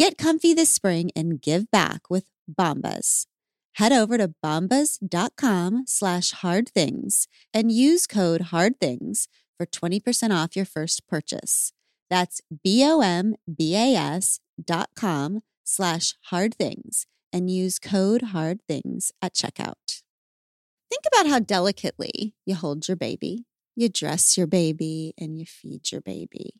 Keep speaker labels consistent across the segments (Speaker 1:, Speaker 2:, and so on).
Speaker 1: Get comfy this spring and give back with Bombas. Head over to bombas.com slash hard things and use code hard things for 20% off your first purchase. That's B-O-M-B-A-S dot com slash hard things and use code hard things at checkout. Think about how delicately you hold your baby, you dress your baby, and you feed your baby.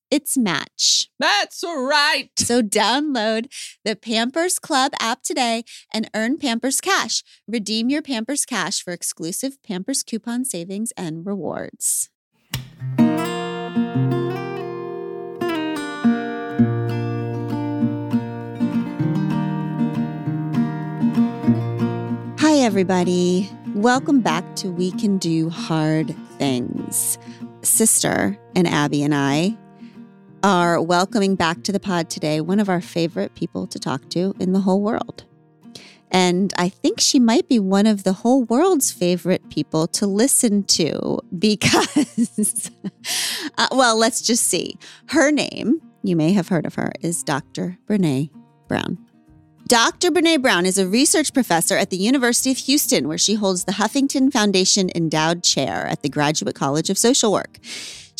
Speaker 1: its match.
Speaker 2: That's right.
Speaker 1: So download the Pampers Club app today and earn Pampers Cash. Redeem your Pampers Cash for exclusive Pampers coupon savings and rewards. Hi, everybody. Welcome back to We Can Do Hard Things. Sister and Abby and I are welcoming back to the pod today one of our favorite people to talk to in the whole world. And I think she might be one of the whole world's favorite people to listen to because, uh, well, let's just see. Her name, you may have heard of her, is Dr. Brene Brown. Dr. Brene Brown is a research professor at the University of Houston, where she holds the Huffington Foundation Endowed Chair at the Graduate College of Social Work.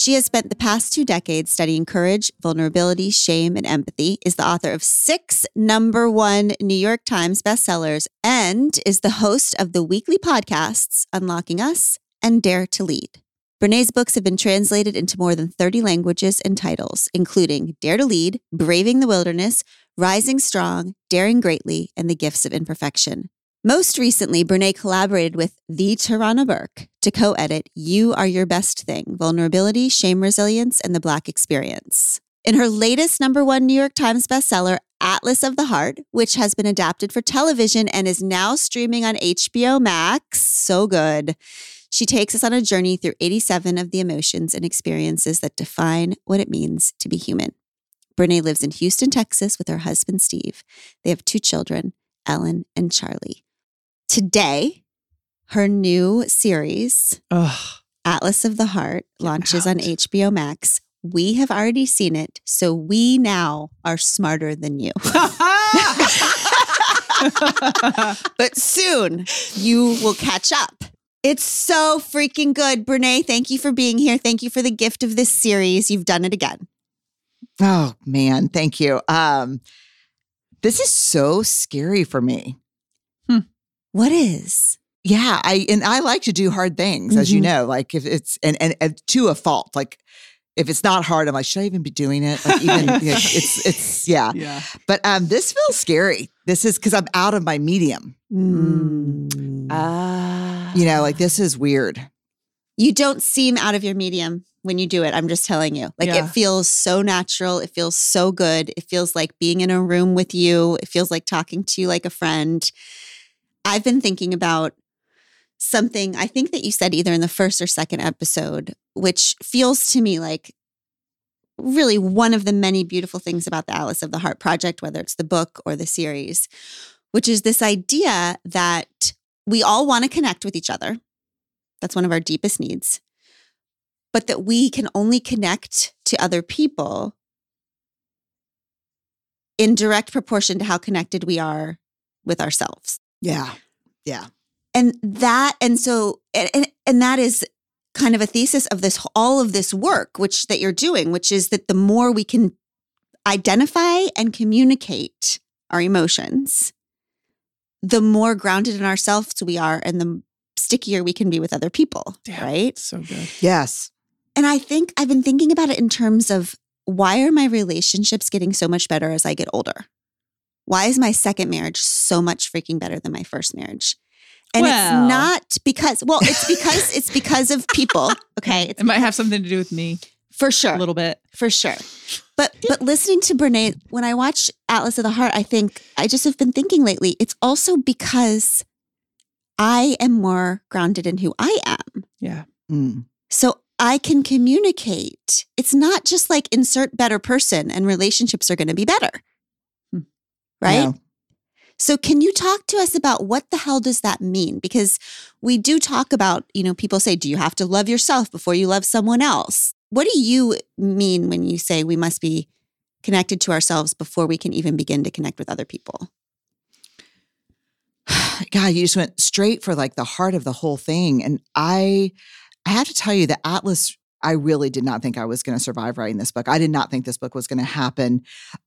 Speaker 1: She has spent the past two decades studying courage, vulnerability, shame, and empathy, is the author of six number one New York Times bestsellers, and is the host of the weekly podcasts Unlocking Us and Dare to Lead. Brene's books have been translated into more than 30 languages and titles, including Dare to Lead, Braving the Wilderness, Rising Strong, Daring Greatly, and The Gifts of Imperfection. Most recently, Brene collaborated with the Tarana Burke to co edit You Are Your Best Thing Vulnerability, Shame Resilience, and the Black Experience. In her latest number one New York Times bestseller, Atlas of the Heart, which has been adapted for television and is now streaming on HBO Max, so good. She takes us on a journey through 87 of the emotions and experiences that define what it means to be human. Brene lives in Houston, Texas with her husband, Steve. They have two children, Ellen and Charlie. Today, her new series,
Speaker 2: Ugh.
Speaker 1: Atlas of the Heart, launches on HBO Max. We have already seen it, so we now are smarter than you. but soon you will catch up. It's so freaking good. Brene, thank you for being here. Thank you for the gift of this series. You've done it again.
Speaker 3: Oh man, thank you. Um this is so scary for me.
Speaker 1: What is?
Speaker 3: Yeah, I and I like to do hard things, as you
Speaker 1: Mhm.
Speaker 3: know. Like if it's and, and and to a fault. Like if it's not hard, I'm like, should I even be doing it? Like even you know, it's it's yeah.
Speaker 2: Yeah.
Speaker 3: But um, this feels scary. This is because I'm out of my medium.
Speaker 1: Mm.
Speaker 2: Ah.
Speaker 3: You know, like this is weird.
Speaker 1: You don't seem out of your medium when you do it. I'm just telling you. Like
Speaker 2: Yeah.
Speaker 1: it feels so natural. It feels so good. It feels like being in a room with you. It feels like talking to you like a friend. I've been thinking about something I think that you said either in the first or second episode, which feels to me like really one of the many beautiful things about the Atlas of the Heart project, whether it's the book or the series, which is this idea that we all want to connect with each other. That's one of our deepest needs. But that we can only connect to other people in direct proportion to how connected we are with ourselves.
Speaker 3: Yeah. Yeah.
Speaker 1: And that, and so, and, and, and that is kind of a thesis of this, all of this work, which that you're doing, which is that the more we can identify and communicate our emotions, the more grounded in ourselves we are and the stickier we can be with other people.
Speaker 2: Yeah.
Speaker 1: Right.
Speaker 2: So good.
Speaker 3: Yes.
Speaker 1: And I think I've been thinking about it in terms of why are my relationships getting so much better as I get older? Why is my second marriage so much freaking better than my first marriage? And
Speaker 2: Well.
Speaker 1: it's not because, well, it's because it's because of people. Okay. It's
Speaker 2: It might have something to do with me
Speaker 1: for sure.
Speaker 2: a little bit.
Speaker 1: For sure. But but listening to Brene, when I watch Atlas of the Heart, I think I just have been thinking lately, it's also because I am more grounded in who I am.
Speaker 2: Yeah.
Speaker 3: Mm.
Speaker 1: So I can communicate. It's not just like insert better person and relationships are going to be better. Right?
Speaker 3: Yeah.
Speaker 1: So can you talk to us about what the hell does that mean? Because we do talk about, you know, people say, do you have to love yourself before you love someone else? What do you mean when you say we must be connected to ourselves before we can even begin to connect with other people?
Speaker 3: God, you just went straight for like the heart of the whole thing. And I I have to tell you that Atlas, I really did not think I was going to survive writing this book. I did not think this book was going to happen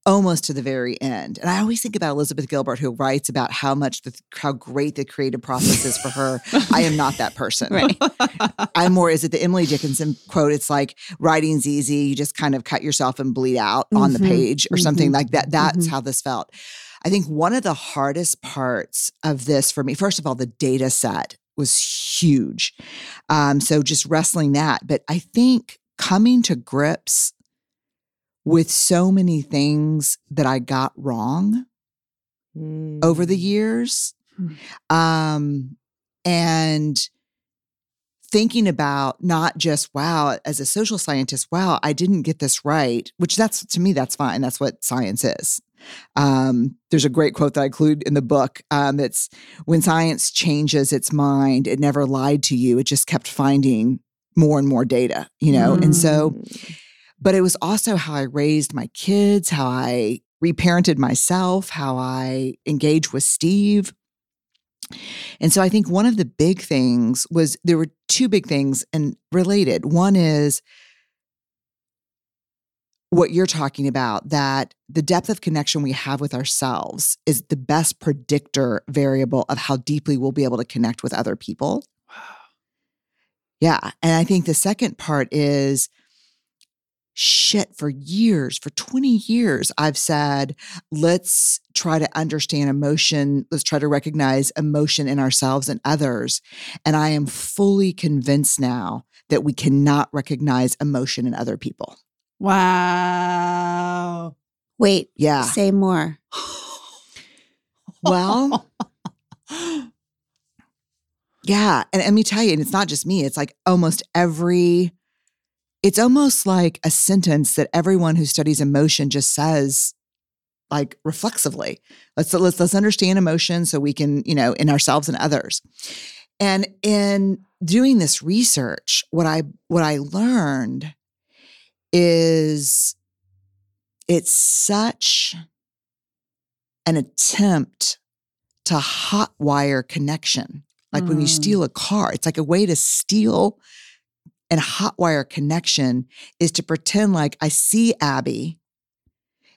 Speaker 3: almost to the very end. And I always think about Elizabeth Gilbert, who writes about how much the how great the creative process is for her. I am not that person.
Speaker 1: Right.
Speaker 3: I'm more, is it the Emily Dickinson quote? It's like writing's easy. You just kind of cut yourself and bleed out on the
Speaker 1: Mhm,
Speaker 3: page or something
Speaker 1: mhm,
Speaker 3: like that. That's
Speaker 1: mhm.
Speaker 3: how this felt. I think one of the hardest parts of this for me, first of all, the data set was huge. Um, so just wrestling that. But I think coming to grips with so many things that I got wrong over the years.
Speaker 2: Hmm.
Speaker 3: Um, and thinking about not just, wow, as a social scientist, wow, I didn't get this right, which that's to me, that's fine. That's what science is. Um, there's a great quote that I include in the book. Um, it's when science changes its mind, it never lied to you. It just kept finding more and more data, you know? And so, but it was also how I raised my kids, how I reparented myself, how I engaged with Steve. And so I think one of the big things was there were two big things and related. One is what you're talking about that the depth of connection we have with ourselves is the best predictor variable of how deeply we'll be able to connect with other people. Yeah. And I think the second part is shit, for years, for 20 years, I've said, let's try to understand emotion. Let's try to recognize emotion in ourselves and others. And I am fully convinced now that we cannot recognize emotion in other people.
Speaker 2: Wow.
Speaker 1: Wait,
Speaker 3: Yeah.
Speaker 1: say more.
Speaker 3: Well, yeah. And let me tell you, and it's not just me, it's like almost every, it's almost like a sentence that everyone who studies emotion just says like reflexively. Let's let's let's understand emotion so we can, you know, in ourselves and others. And in doing this research, what I what I learned is it's such an attempt to hotwire connection. Like when you
Speaker 2: Mm.
Speaker 3: steal a car, it's like a way to steal and hotwire connection is to pretend like I see Abby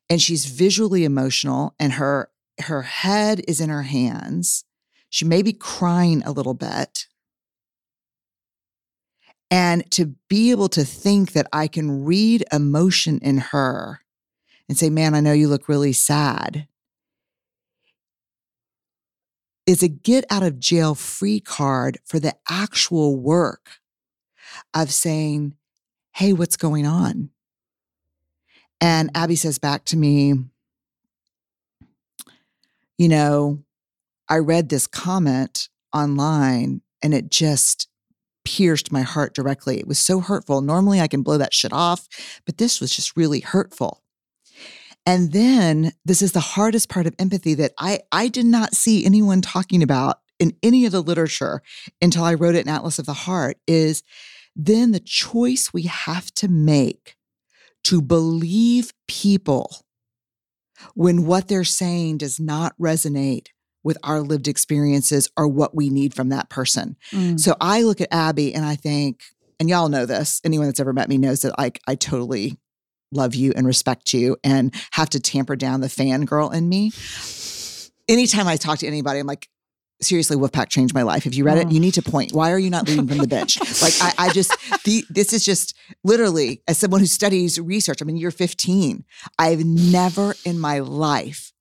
Speaker 3: and she's visually emotional and her her head is in her hands. She may be crying a little bit. And to be able to think that I can read emotion in her and say, man, I know you look really sad, is a get out of jail free card for the actual work of saying, hey, what's going on? And Abby says back to me, you know, I read this comment online and it just pierced my heart directly. It was so hurtful. Normally I can blow that shit off, but this was just really hurtful. And then this is the hardest part of empathy that I I did not see anyone talking about in any of the literature until I wrote it in Atlas of the Heart is then the choice we have to make to believe people when what they're saying does not resonate with our lived experiences are what we need from that person.
Speaker 2: Mm.
Speaker 3: So I look at Abby and I think, and y'all know this, anyone that's ever met me knows that like I totally love you and respect you and have to tamper down the fangirl in me. Anytime I talk to anybody, I'm like, seriously, Wolfpack changed my life. If you read it,
Speaker 2: Oh.
Speaker 3: you need to point. Why are you not leading from the bench? like I, I just the, this is just literally as someone who studies research. I mean, you're 15. I've never in my life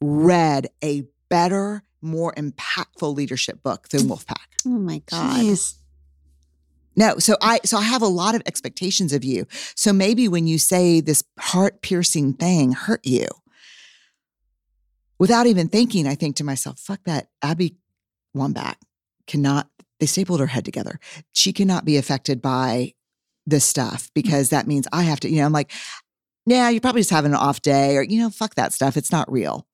Speaker 3: read a better, more impactful leadership book than mm. Wolfpack.
Speaker 1: Oh my God.
Speaker 3: No, so I so I have a lot of expectations of you. So maybe when you say this heart-piercing thing hurt you, without even thinking, I think to myself, fuck that. Abby Wambach cannot, they stapled her head together. She cannot be affected by this stuff mm. because that means I have to, you know, I'm like, yeah, you're probably just having an off day or, you know, fuck that stuff. It's not real.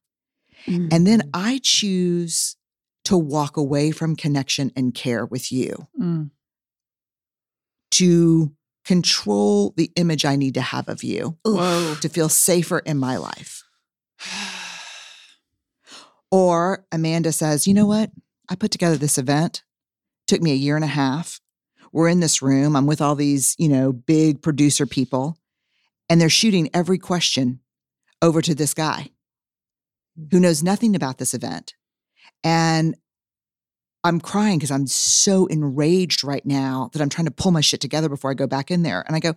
Speaker 1: Mm.
Speaker 3: And then I choose to walk away from connection and care with you
Speaker 2: Mm.
Speaker 3: to control the image I need to have of you
Speaker 2: Whoa.
Speaker 3: to feel safer in my life. Or Amanda says, you know what? I put together this event. Took me a year and a half. We're in this room. I'm with all these, you know, big producer people, and they're shooting every question over to this guy who knows nothing about this event. And I'm crying because I'm so enraged right now that I'm trying to pull my shit together before I go back in there. And I go,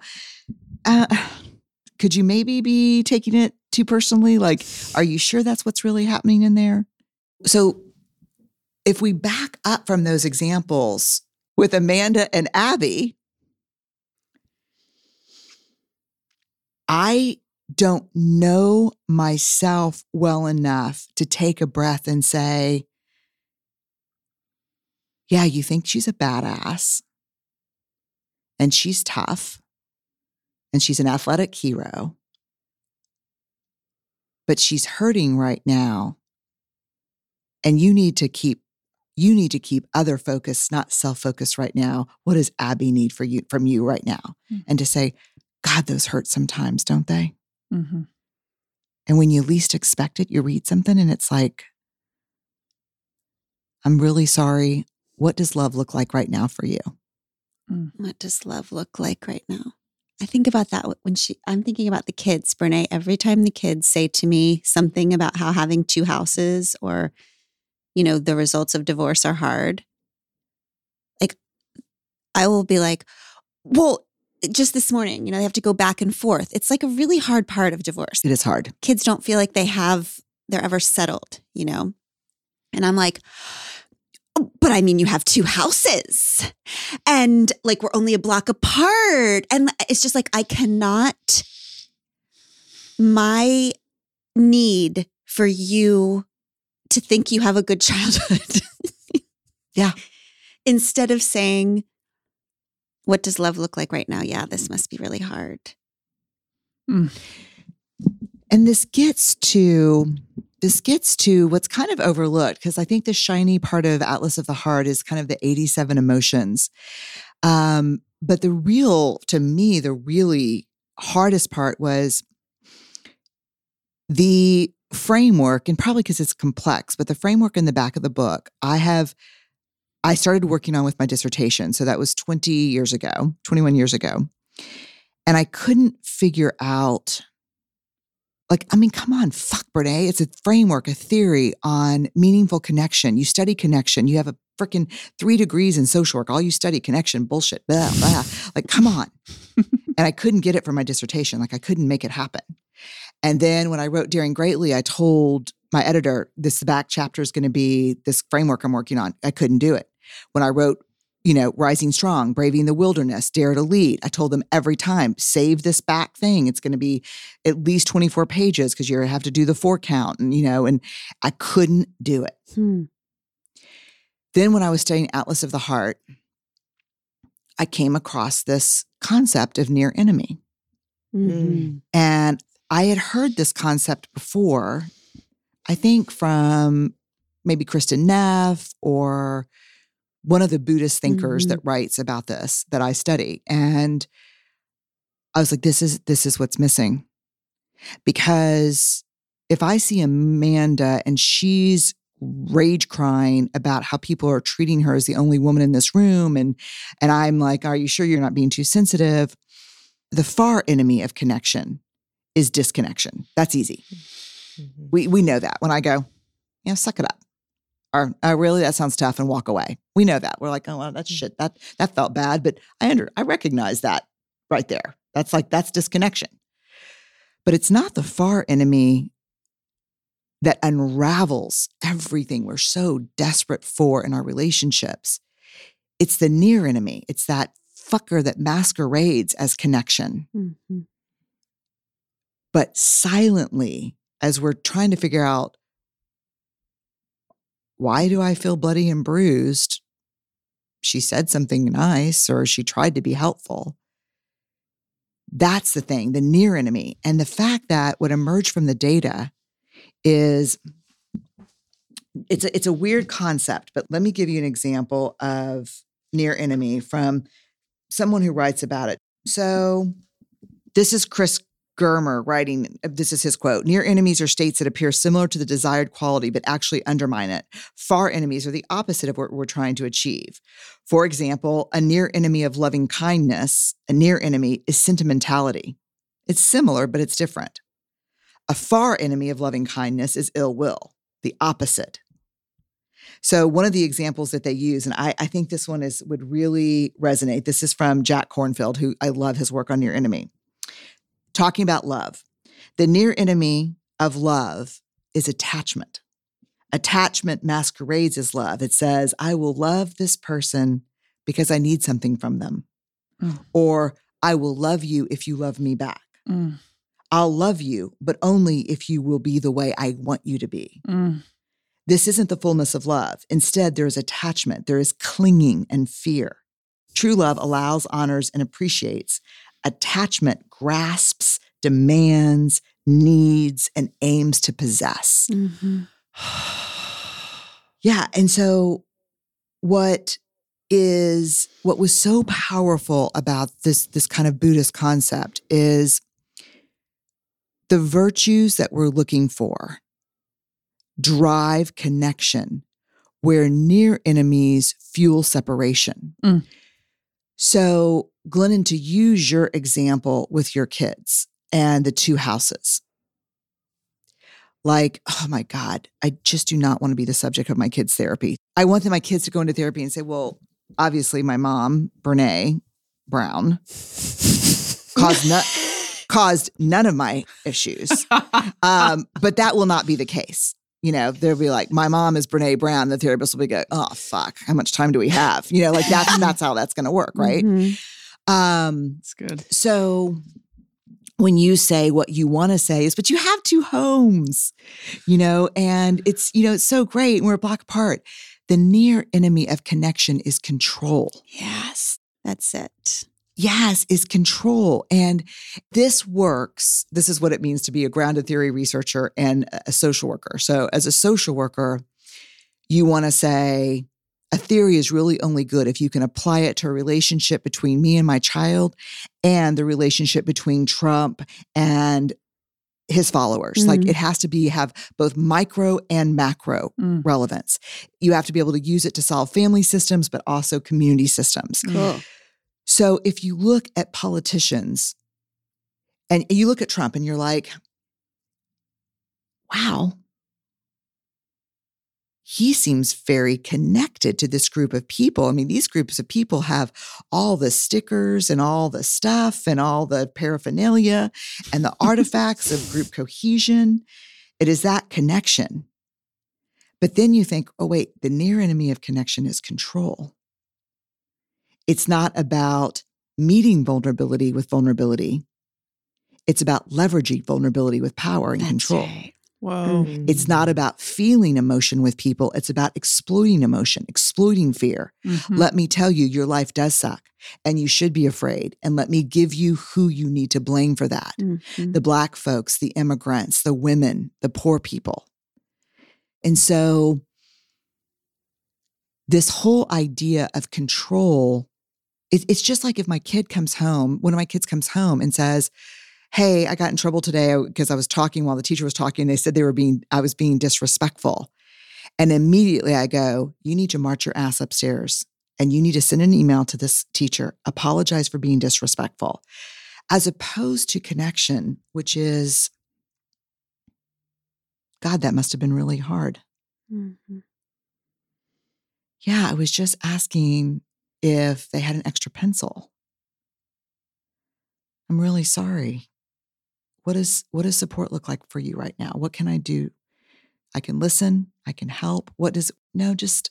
Speaker 3: uh, could you maybe be taking it too personally? Like, are you sure that's what's really happening in there? So, if we back up from those examples with Amanda and Abby, I don't know myself well enough to take a breath and say, yeah, you think she's a badass and she's tough and she's an athletic hero, but she's hurting right now. And you need to keep you need to keep other focus, not self focus right now. What does Abby need for you from you right now?
Speaker 2: Mm.
Speaker 3: And to say, God, those hurt sometimes, don't they?
Speaker 2: Hmm
Speaker 3: And when you least expect it, you read something and it's like, I'm really sorry. What does love look like right now for you?
Speaker 1: What does love look like right now? I think about that when she, I'm thinking about the kids, Brene. Every time the kids say to me something about how having two houses or, you know, the results of divorce are hard, like I will be like, well, just this morning, you know, they have to go back and forth. It's like a really hard part of divorce.
Speaker 3: It is hard.
Speaker 1: Kids don't feel like they have, they're ever settled, you know? And I'm like, "Oh, but I mean, you have two houses and like we're only a block apart. And it's just like, I cannot, my need for you to think you have a good childhood.
Speaker 3: Yeah.
Speaker 1: Instead of saying, what does love look like right now? Yeah, this must be really hard.
Speaker 3: And this gets to this gets to what's kind of overlooked because I think the shiny part of Atlas of the Heart is kind of the 87 emotions. Um, but the real, to me, the really hardest part was the framework, and probably because it's complex, but the framework in the back of the book, I have, I started working on with my dissertation. So that was 20 years ago, 21 years ago. And I couldn't figure out like, I mean, come on, fuck, Brene. It's a framework, a theory on meaningful connection. You study connection. You have a freaking three degrees in social work. All you study connection, bullshit, blah, blah. Like, come on. and I couldn't get it for my dissertation. Like, I couldn't make it happen. And then when I wrote Daring Greatly, I told my editor, this back chapter is going to be this framework I'm working on. I couldn't do it. When I wrote you know, Rising Strong, Braving the Wilderness, Dare to Lead. I told them every time, save this back thing. It's going to be at least 24 pages because you have to do the four count and, you know, and I couldn't do it.
Speaker 1: Hmm.
Speaker 3: Then when I was studying Atlas of the Heart, I came across this concept of near enemy.
Speaker 1: Mhm.
Speaker 3: And I had heard this concept before, I think from maybe Kristin Neff or one of the Buddhist thinkers
Speaker 1: Mhm.
Speaker 3: that writes about this that I study. And I was like, this is this is what's missing. Because if I see Amanda and she's rage crying about how people are treating her as the only woman in this room and and I'm like are you sure you're not being too sensitive the far enemy of connection is disconnection that's easy
Speaker 4: Mhm.
Speaker 3: we we know that when I go yeah suck it up or oh, really that sounds tough and walk away. We know that. We're like oh well that's shit. That that felt bad. But I under I recognize that right there. That's like that's disconnection. But it's not the far enemy that unravels everything we're so desperate for in our relationships. It's the near enemy. It's that fucker that masquerades as connection,
Speaker 1: Mhm.
Speaker 3: but silently, as we're trying to figure out why do I feel bloody and bruised? She said something nice or she tried to be helpful. That's the thing, the near enemy. And the fact that what emerged from the data is it's a, it's a weird concept, but let me give you an example of near enemy from someone who writes about it. So this is Chris Germer writing, uh, this is his quote Near enemies are states that appear similar to the desired quality, but actually undermine it. Far enemies are the opposite of what we're trying to achieve. For example, a near enemy of loving kindness, a near enemy is sentimentality. It's similar, but it's different. A far enemy of loving kindness is ill will, the opposite. So one of the examples that they use, and I, I think this one is would really resonate. This is from Jack Kornfield, who I love his work on near enemy. Talking about love. The near enemy of love is attachment. Attachment masquerades as love. It says, I will love this person because I need something from them.
Speaker 2: Mm.
Speaker 3: Or I will love you if you love me back.
Speaker 2: Mm,
Speaker 3: I'll love you, but only if you will be the way I want you to be.
Speaker 2: mm,
Speaker 3: This isn't the fullness of love. Instead, there is attachment, there is clinging and fear. True love allows, honors, and appreciates. Attachment grasps, demands, needs, and aims to possess.
Speaker 1: Mhm.
Speaker 3: Yeah. And so, what is what was so powerful about this this kind of Buddhist concept is the virtues that we're looking for drive connection where near enemies fuel separation.
Speaker 2: Mm.
Speaker 3: So, Glennon, to use your example with your kids and the two houses, like, oh my God, I just do not want to be the subject of my kids' therapy. I want my kids to go into therapy and say, well, obviously, my mom, Brene Brown, caused, no- caused none of my issues. Um, but that will not be the case. You know, they'll be like, my mom is Brene Brown. The therapist will be go, oh fuck, how much time do we have? You know, like that's that's how that's gonna work, right?
Speaker 1: Mhm.
Speaker 3: Um,
Speaker 2: That's good.
Speaker 3: so when you say what you want to say is, but you have two homes, you know, and it's, you know, it's so great. And we're a block apart. The near enemy of connection is control.
Speaker 1: Yes, that's it.
Speaker 3: Yes, is control. And this works. This is what it means to be a grounded theory researcher and a- social worker. So, as a social worker, you want to say, a theory is really only good if you can apply it to a relationship between me and my child and the relationship between Trump and his followers. Like
Speaker 1: Mhm.
Speaker 3: it has to be have both micro and macro
Speaker 2: Mm.
Speaker 3: relevance. You have to be able to use it to solve family systems, but also community systems.
Speaker 1: Cool.
Speaker 3: So if you look at politicians and you look at Trump and you're like, wow, he seems very connected to this group of people. I mean, these groups of people have all the stickers and all the stuff and all the paraphernalia and the artifacts of group cohesion. It is that connection. But then you think, oh, wait, the near enemy of connection is control. It's not about meeting vulnerability with vulnerability. It's about leveraging vulnerability with power and
Speaker 1: That's
Speaker 3: control.
Speaker 1: right.
Speaker 2: Whoa.
Speaker 3: It's not about feeling emotion with people. It's about exploiting emotion, exploiting fear.
Speaker 2: Mhm.
Speaker 3: Let me tell you, your life does suck and you should be afraid. And let me give you who you need to blame for that
Speaker 1: Mhm.
Speaker 3: the Black folks, the immigrants, the women, the poor people. And so, this whole idea of control, it- it's just like if my kid comes home, one of my kids comes home and says, hey, I got in trouble today because I was talking while the teacher was talking. They said they were being, I was being disrespectful. And immediately I go, you need to march your ass upstairs and you need to send an email to this teacher, apologize for being disrespectful, as opposed to connection, which is, God, that must have been really hard.
Speaker 1: Mhm.
Speaker 3: Yeah, I was just asking if they had an extra pencil. I'm really sorry. What is what does support look like for you right now? What can I do? I can listen, I can help. What does no, just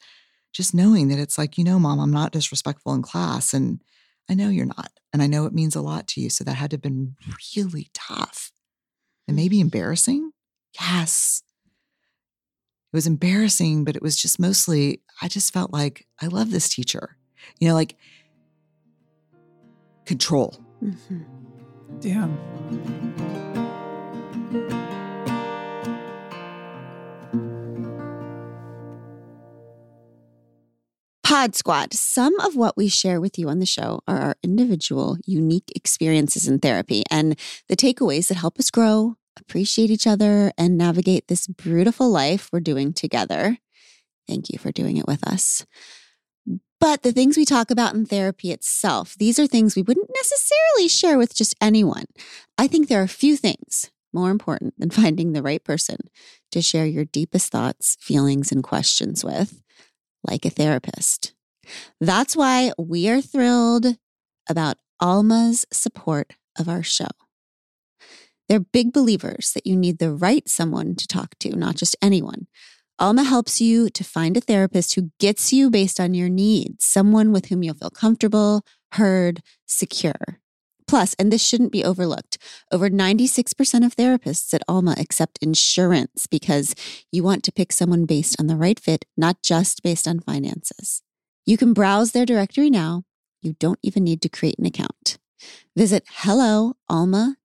Speaker 3: just knowing that it's like, you know, mom, I'm not disrespectful in class and I know you're not. And I know it means a lot to you. So that had to have been really tough and maybe embarrassing. Yes. It was embarrassing, but it was just mostly, I just felt like I love this teacher. You know, like control.
Speaker 1: Mhm.
Speaker 2: Damn.
Speaker 1: Pod Squad. Some of what we share with you on the show are our individual, unique experiences in therapy and the takeaways that help us grow, appreciate each other, and navigate this beautiful life we're doing together. Thank you for doing it with us. But the things we talk about in therapy itself, these are things we wouldn't necessarily share with just anyone. I think there are a few things more important than finding the right person to share your deepest thoughts, feelings, and questions with, like a therapist. That's why we are thrilled about Alma's support of our show. They're big believers that you need the right someone to talk to, not just anyone. Alma helps you to find a therapist who gets you based on your needs, someone with whom you'll feel comfortable, heard, secure. Plus, and this shouldn't be overlooked, over 96% of therapists at Alma accept insurance because you want to pick someone based on the right fit, not just based on finances. You can browse their directory now. You don't even need to create an account. Visit helloalma.com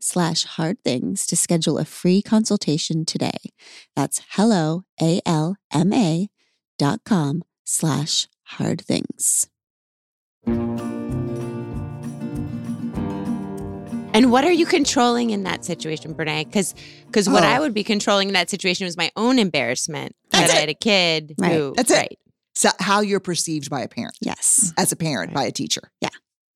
Speaker 1: slash hard things to schedule a free consultation today. That's hello, A-L-M-A dot com slash hard things.
Speaker 4: And what are you controlling in that situation, Brene? Because because what
Speaker 3: Oh.
Speaker 4: I would be controlling in that situation was my own embarrassment
Speaker 3: That's
Speaker 4: that I had a kid
Speaker 1: Right.
Speaker 4: who
Speaker 3: That's it.
Speaker 4: right.
Speaker 3: So how you're perceived by a parent,
Speaker 1: Yes.
Speaker 3: as a parent,
Speaker 4: Right.
Speaker 3: by a teacher.
Speaker 1: Yeah.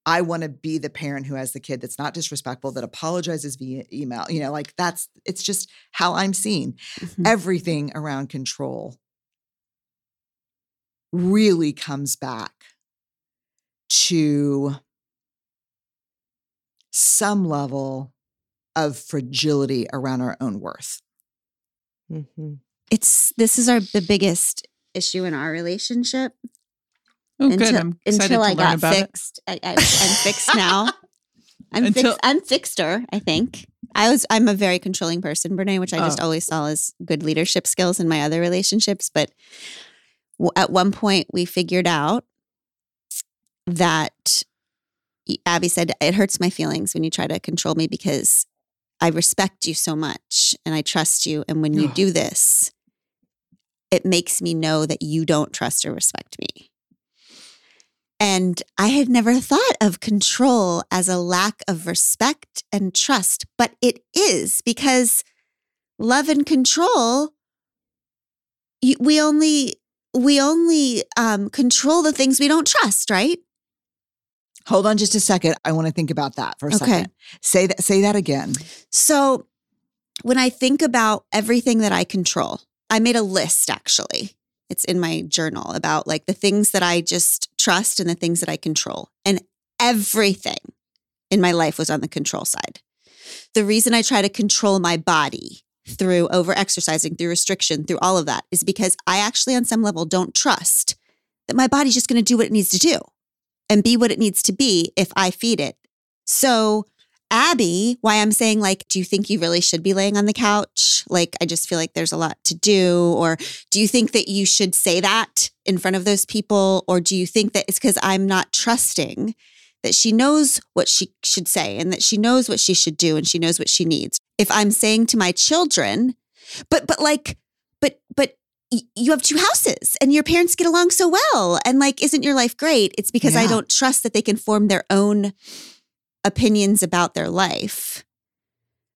Speaker 3: I want to be the parent who has the kid that's not disrespectful, that apologizes via email. You know, like that's it's just how I'm seen.
Speaker 1: Mhm.
Speaker 3: Everything around control really comes back to some level of fragility around our own worth.
Speaker 4: Mm-hmm.
Speaker 1: It's this is our the biggest issue in our relationship.
Speaker 2: Oh, good.
Speaker 1: until,
Speaker 2: I'm excited
Speaker 1: until
Speaker 2: to
Speaker 1: I
Speaker 2: learn
Speaker 1: got
Speaker 2: about it.
Speaker 1: fixed. I, I, I'm fixed now. I'm
Speaker 2: Until-
Speaker 1: fixed. I'm fixed-er, I think. I was. I'm a very controlling person, Brene, which I just
Speaker 2: Oh.
Speaker 1: always saw as good leadership skills in my other relationships. But w- at one point, we figured out that Abby said it hurts my feelings when you try to control me because I respect you so much and I trust you, and when you do this, it makes me know that you don't trust or respect me. And I had never thought of control as a lack of respect and trust, but it is because love and control we only we only um, control the things we don't trust, right?
Speaker 3: Hold on just a second. I want to think about that for a
Speaker 1: Okay.
Speaker 3: second. Say that say that again.
Speaker 1: So when I think about everything that I control, I made a list actually. It's in my journal about like the things that I just trust and the things that I control. And everything in my life was on the control side. The reason I try to control my body through over exercising, through restriction, through all of that is because I actually, on some level, don't trust that my body's just going to do what it needs to do and be what it needs to be if I feed it. So, Abby, why I'm saying, like, do you think you really should be laying on the couch? Like, I just feel like there's a lot to do. Or do you think that you should say that in front of those people? Or do you think that it's because I'm not trusting that she knows what she should say and that she knows what she should do and she knows what she needs? If I'm saying to my children, but, but like, but, but, you have two houses and your parents get along so well. And like, isn't your life great? It's because I don't trust that they can form their own opinions about their life.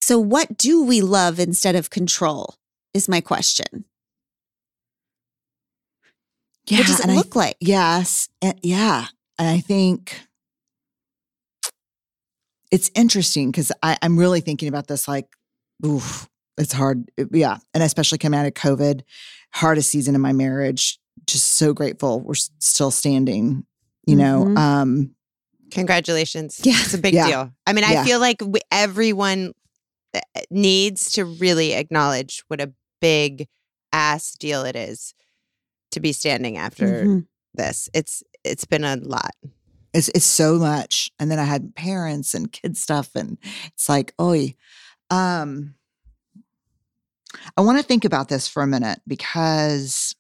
Speaker 1: So, what do we love instead of control? Is my question.
Speaker 3: Yeah,
Speaker 1: what does it
Speaker 3: and I
Speaker 1: look like?
Speaker 3: Yes. And yeah. And I think it's interesting because I'm really thinking about this like, oof, it's hard. Yeah. And especially coming out of COVID, hardest season in my marriage. Just so grateful we're still standing, you know.
Speaker 1: Mhm.
Speaker 3: Um,
Speaker 4: Congratulations.
Speaker 1: Yeah.
Speaker 4: It's a big
Speaker 3: Yeah.
Speaker 4: deal. I mean, I
Speaker 3: Yeah.
Speaker 4: feel like we, everyone uh, needs to really acknowledge what a big ass deal it is to be standing after
Speaker 1: Mhm.
Speaker 4: this. It's it's been a lot.
Speaker 3: it's it's so much. And then I had parents and kid stuff, and it's like, oh, um, I want to think about this for a minute because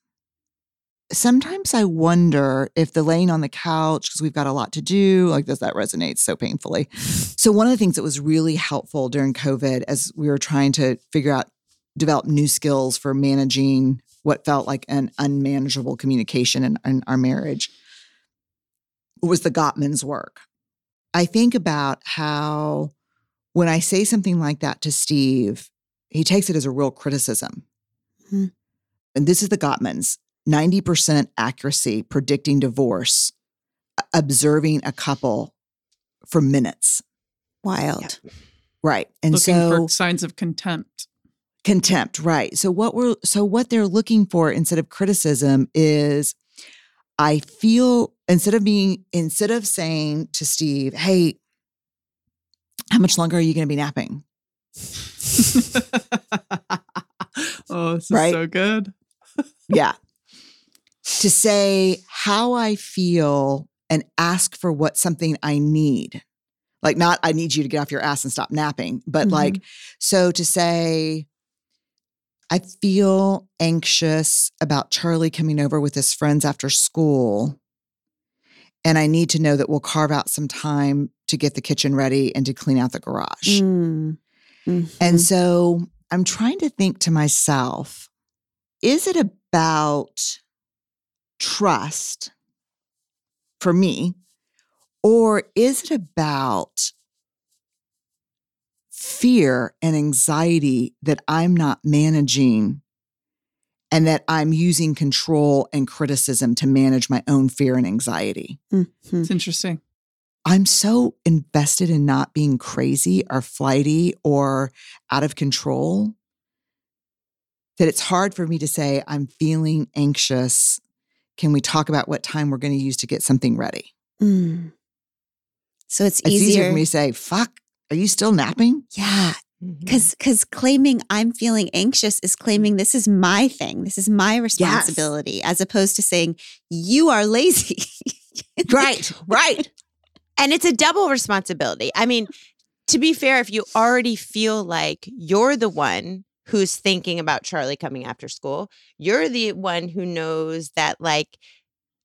Speaker 3: sometimes I wonder if the laying on the couch, because we've got a lot to do, like does that resonate so painfully? So one of the things that was really helpful during COVID as we were trying to figure out, develop new skills for managing what felt like an unmanageable communication in, in our marriage was the Gottman's work. I think about how when I say something like that to Steve, he takes it as a real criticism.
Speaker 1: Hmm.
Speaker 3: And this is the Gottmans 90% accuracy predicting divorce, observing a couple for minutes.
Speaker 1: Wild.
Speaker 3: Right. And
Speaker 2: Looking
Speaker 3: so
Speaker 2: for signs of contempt.
Speaker 3: contempt, right. So what we're so what they're looking for instead of criticism is I feel instead of being instead of saying to Steve, "Hey, how much longer are you going to be napping?"
Speaker 2: oh, this is
Speaker 3: Right?
Speaker 2: so good.
Speaker 3: yeah. To say how I feel and ask for what something I need. Like not I need you to get off your ass and stop napping, but
Speaker 1: Mhm.
Speaker 3: like so to say I feel anxious about Charlie coming over with his friends after school. And I need to know that we'll carve out some time to get the kitchen ready and to clean out the garage.
Speaker 1: Mm.
Speaker 3: And
Speaker 1: Mhm.
Speaker 3: so I'm trying to think to myself is it about trust for me, or is it about fear and anxiety that I'm not managing and that I'm using control and criticism to manage my own fear and anxiety?
Speaker 1: Mhm.
Speaker 2: It's interesting.
Speaker 3: I'm so invested in not being crazy or flighty or out of control that it's hard for me to say, I'm feeling anxious. Can we talk about what time we're going to use to get something ready?
Speaker 1: Mm. So it's,
Speaker 3: It's easier.
Speaker 1: easier.
Speaker 3: for me to say, fuck, are you still napping?
Speaker 1: yeah. Because because claiming I'm feeling anxious is claiming this is my thing. This is my responsibility, as opposed to saying you are lazy.
Speaker 3: Right, right.
Speaker 4: And it's a double responsibility. I mean, to be fair, if you already feel like you're the one who's thinking about Charlie coming after school, you're the one who knows that, like,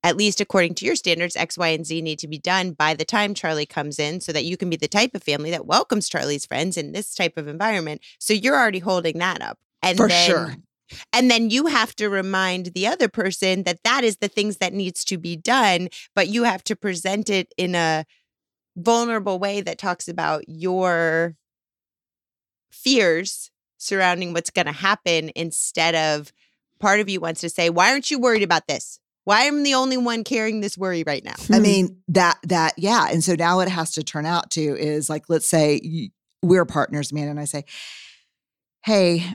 Speaker 4: at least according to your standards, X, Y, and Z need to be done by the time Charlie comes in so that you can be the type of family that welcomes Charlie's friends in this type of environment. So you're already holding that up. And
Speaker 3: For
Speaker 4: then,
Speaker 3: sure.
Speaker 4: And then you have to remind the other person that that is the things that needs to be done, but you have to present it in a vulnerable way that talks about your fears surrounding what's going to happen instead of part of you wants to say, "Why aren't you worried about this? Why am I the only one carrying this worry right now?"
Speaker 3: I
Speaker 1: Hmm.
Speaker 3: mean, that, that, yeah. And so now what it has to turn out to is like, let's say we're partners, man. And I say, hey,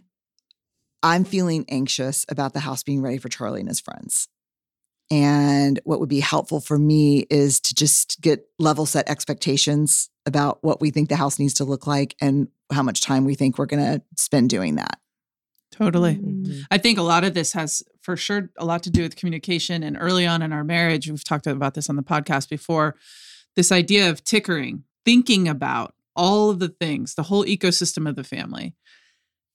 Speaker 3: I'm feeling anxious about the house being ready for Charlie and his friends. And what would be helpful for me is to just get level set expectations about what we think the house needs to look like and how much time we think we're going to spend doing that.
Speaker 2: Totally.
Speaker 4: Mhm.
Speaker 2: I think a lot of this has for sure a lot to do with communication. And early on in our marriage, we've talked about this on the podcast before this idea of tickering, thinking about all of the things, the whole ecosystem of the family.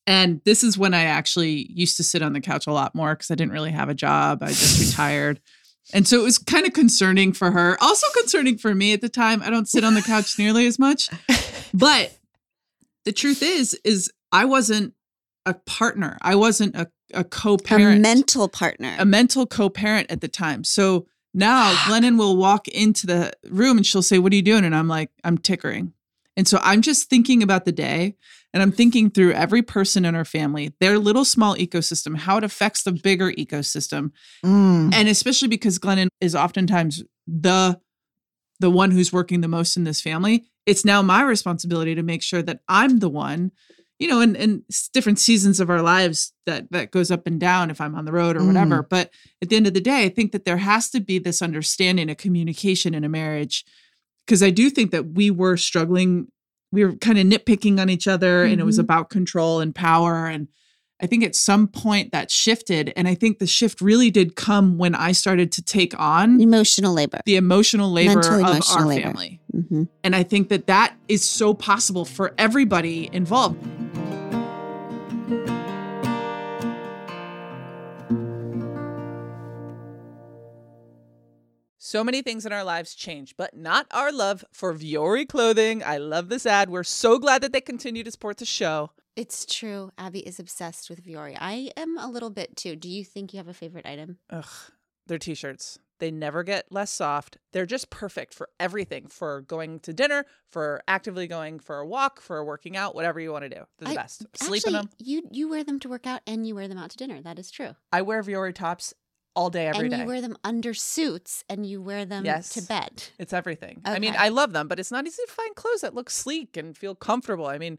Speaker 2: And this is when I actually used to sit on the couch a lot more because I didn't really have a job. I just retired. And so it was kind of concerning for her, also concerning for me at the time. I don't sit on the couch nearly as much. But the truth is, is I wasn't a partner. I wasn't a, a co-parent A
Speaker 1: mental partner.
Speaker 2: a mental co-parent at the time. So now ah. Glennon will walk into the room and she'll say, "What are you doing?" And I'm like, "I'm tickering." And so I'm just thinking about the day and I'm thinking through every person in our family, their little small ecosystem, how it affects the bigger ecosystem.
Speaker 3: Mm.
Speaker 2: And especially because Glennon is oftentimes the the one who's working the most in this family, it's now my responsibility to make sure that I'm the one, you know, in, in different seasons of our lives that that goes up and down if I'm on the road or whatever. But at the end of the day, I think that there has to be this understanding a communication in a marriage. Because I do think that we were struggling, we were kind of nitpicking on each other, and it was
Speaker 1: Mhm.
Speaker 2: about control and power. And I think at some point that shifted. And I think the shift really did come when I started to take on
Speaker 1: Emotional labor.
Speaker 2: the emotional labor
Speaker 1: Mental,
Speaker 2: of
Speaker 1: emotional
Speaker 2: our
Speaker 1: labor.
Speaker 2: family.
Speaker 1: hmm
Speaker 2: And I think that that is so possible for everybody involved. So many things in our lives change, but not our love for Vuori clothing. I love this ad. We're so glad that they continue to support the show.
Speaker 1: It's true. Abby is obsessed with Vuori. I am a little bit too. Do you think you have a favorite item?
Speaker 2: Ugh, they're t-shirts. They never get less soft. They're just perfect for everything, for going to dinner, for actively going for a walk, for working out, whatever you want to do. They're the
Speaker 1: I-
Speaker 2: best. Sleep in them.
Speaker 1: You you wear them to work out and you wear them out to dinner. That is true.
Speaker 2: I wear Vuori tops all day, every
Speaker 1: and
Speaker 2: day.
Speaker 1: you wear them under suits and you wear them
Speaker 2: Yes.
Speaker 1: to bed.
Speaker 2: It's everything. I mean, I love them, but it's not easy to find clothes that look sleek and feel comfortable. I mean,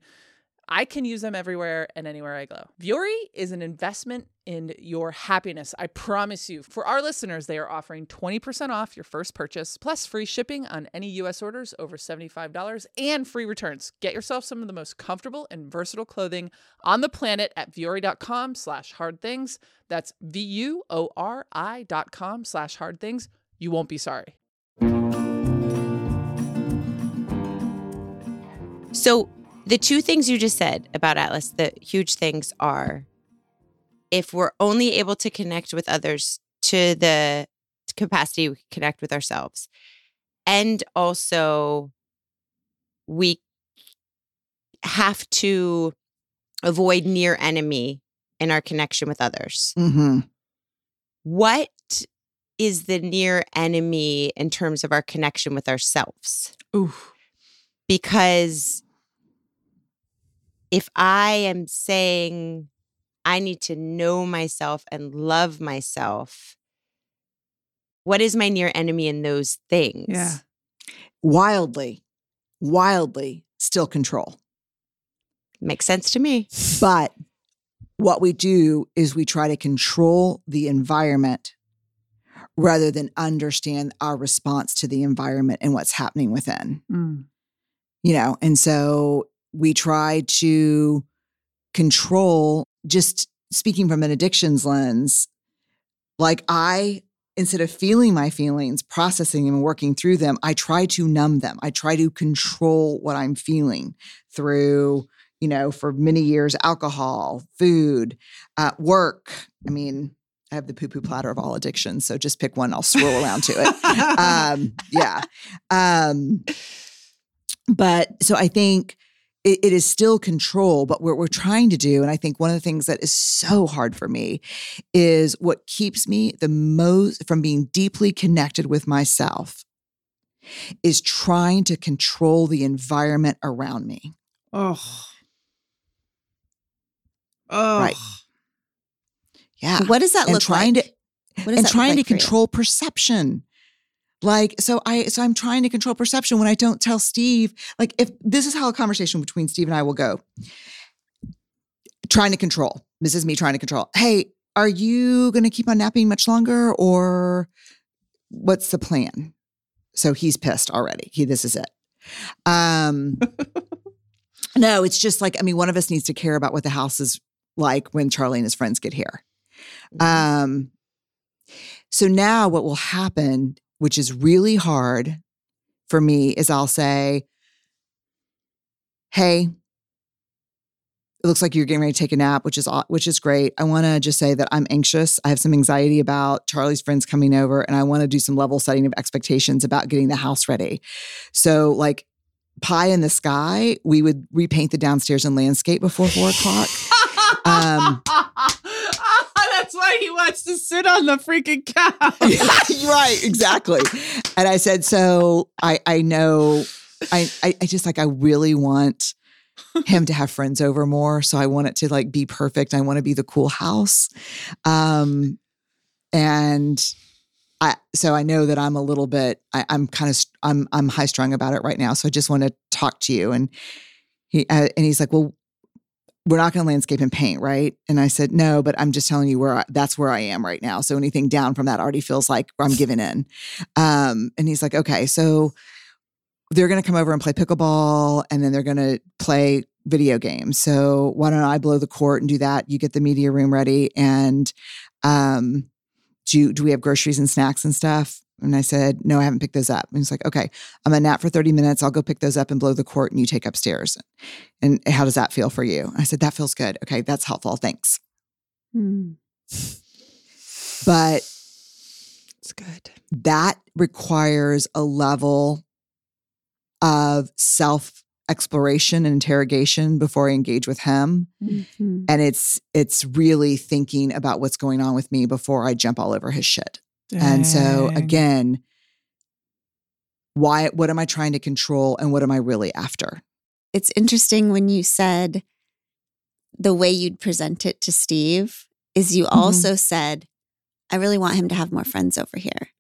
Speaker 2: I can use them everywhere and anywhere I go. Vuori is an investment in your happiness. I promise you. For our listeners, they are offering 20% off your first purchase, plus free shipping on any US orders over $75 and free returns. Get yourself some of the most comfortable and versatile clothing on the planet at vuori.com slash hard things. That's V-U-O-R-I dot com slash hard things. You won't be sorry.
Speaker 4: So the two things you just said about Atlas, the huge things are if we're only able to connect with others to the capacity we connect with ourselves. And also we have to avoid near enemy in our connection with others.
Speaker 3: hmm
Speaker 4: What is the near enemy in terms of our connection with ourselves?
Speaker 2: Ooh.
Speaker 4: because if I am saying I need to know myself and love myself, what is my near enemy in those things?
Speaker 2: Yeah.
Speaker 3: Wildly, wildly still control.
Speaker 4: Makes sense to me.
Speaker 3: But what we do is we try to control the environment rather than understand our response to the environment and what's happening within.
Speaker 2: Mm.
Speaker 3: you know and so we try to control just speaking from an addictions lens like i instead of feeling my feelings processing them and working through them i try to numb them. I try to control what i'm feeling through you know for many years alcohol food uh, work. I mean i have the poo-poo platter of all addictions so just pick one i'll swirl around to it. Um yeah. Um but so i think it, it is still control but what we're trying to do and i think one of the things that is so hard for me is what keeps me the most from being deeply connected with myself is trying to control the environment around me
Speaker 2: Oh. Oh.
Speaker 3: Right. yeah
Speaker 1: What does that
Speaker 3: and
Speaker 1: look
Speaker 3: trying
Speaker 1: like?
Speaker 3: to
Speaker 1: What does
Speaker 3: and
Speaker 1: that look
Speaker 3: trying
Speaker 1: like
Speaker 3: to
Speaker 1: for you?
Speaker 3: control perception like so i so i'm trying to control perception when i don't tell steve like if this is how a conversation between steve and i will go. Trying to control. This is me trying to control. Hey are you going to keep on napping much longer or what's the plan? So he's pissed already. He this is it. Um no it's just like i mean one of us needs to care about what the house is like when charlie and his friends get here.
Speaker 4: Mm-hmm.
Speaker 3: um, so now what will happen, which is really hard for me, is I'll say, "Hey, it looks like you're getting ready to take a nap, which is which is great. I want to just say that I'm anxious. I have some anxiety about Charlie's friends coming over, and I want to do some level setting of expectations about getting the house ready. So, like." Pie in the sky, we would repaint the downstairs and landscape before four o'clock. Um,
Speaker 2: why he wants to sit on the freaking couch.
Speaker 3: right, exactly. And I said, so I I know I, I, I just like, I really want him to have friends over more. So I want it to like be perfect. I want to be the cool house. Um, and I, so I know that I'm a little bit, I, I'm kind of, I'm, I'm high strung about it right now. So I just want to talk to you. And he, uh, and he's like, well, we're not going to landscape and paint, right? And I said, no, but I'm just telling you where I, that's where I am right now. So anything down from that already feels like I'm giving in. Um, and he's like, okay, so they're going to come over and play pickleball and then they're going to play video games. So why don't I blow the court and do that? You get the media room ready and um do do we have groceries and snacks and stuff? And I said, no, I haven't picked those up. And he's like, okay, I'm a nap for 30 minutes. I'll go pick those up and blow the court and you take upstairs. And how does that feel for you? I said, that feels good. Okay, that's helpful. Thanks.
Speaker 1: Hmm.
Speaker 3: But
Speaker 4: It's good.
Speaker 3: that requires a level of self exploration and interrogation before I engage with him.
Speaker 1: Mhm.
Speaker 3: And it's it's really thinking about what's going on with me before I jump all over his shit. And so again, why what am I trying to control and what am I really after?
Speaker 1: It's interesting when you said the way you'd present it to Steve is you mm-hmm. also said, I really want him to have more friends over here.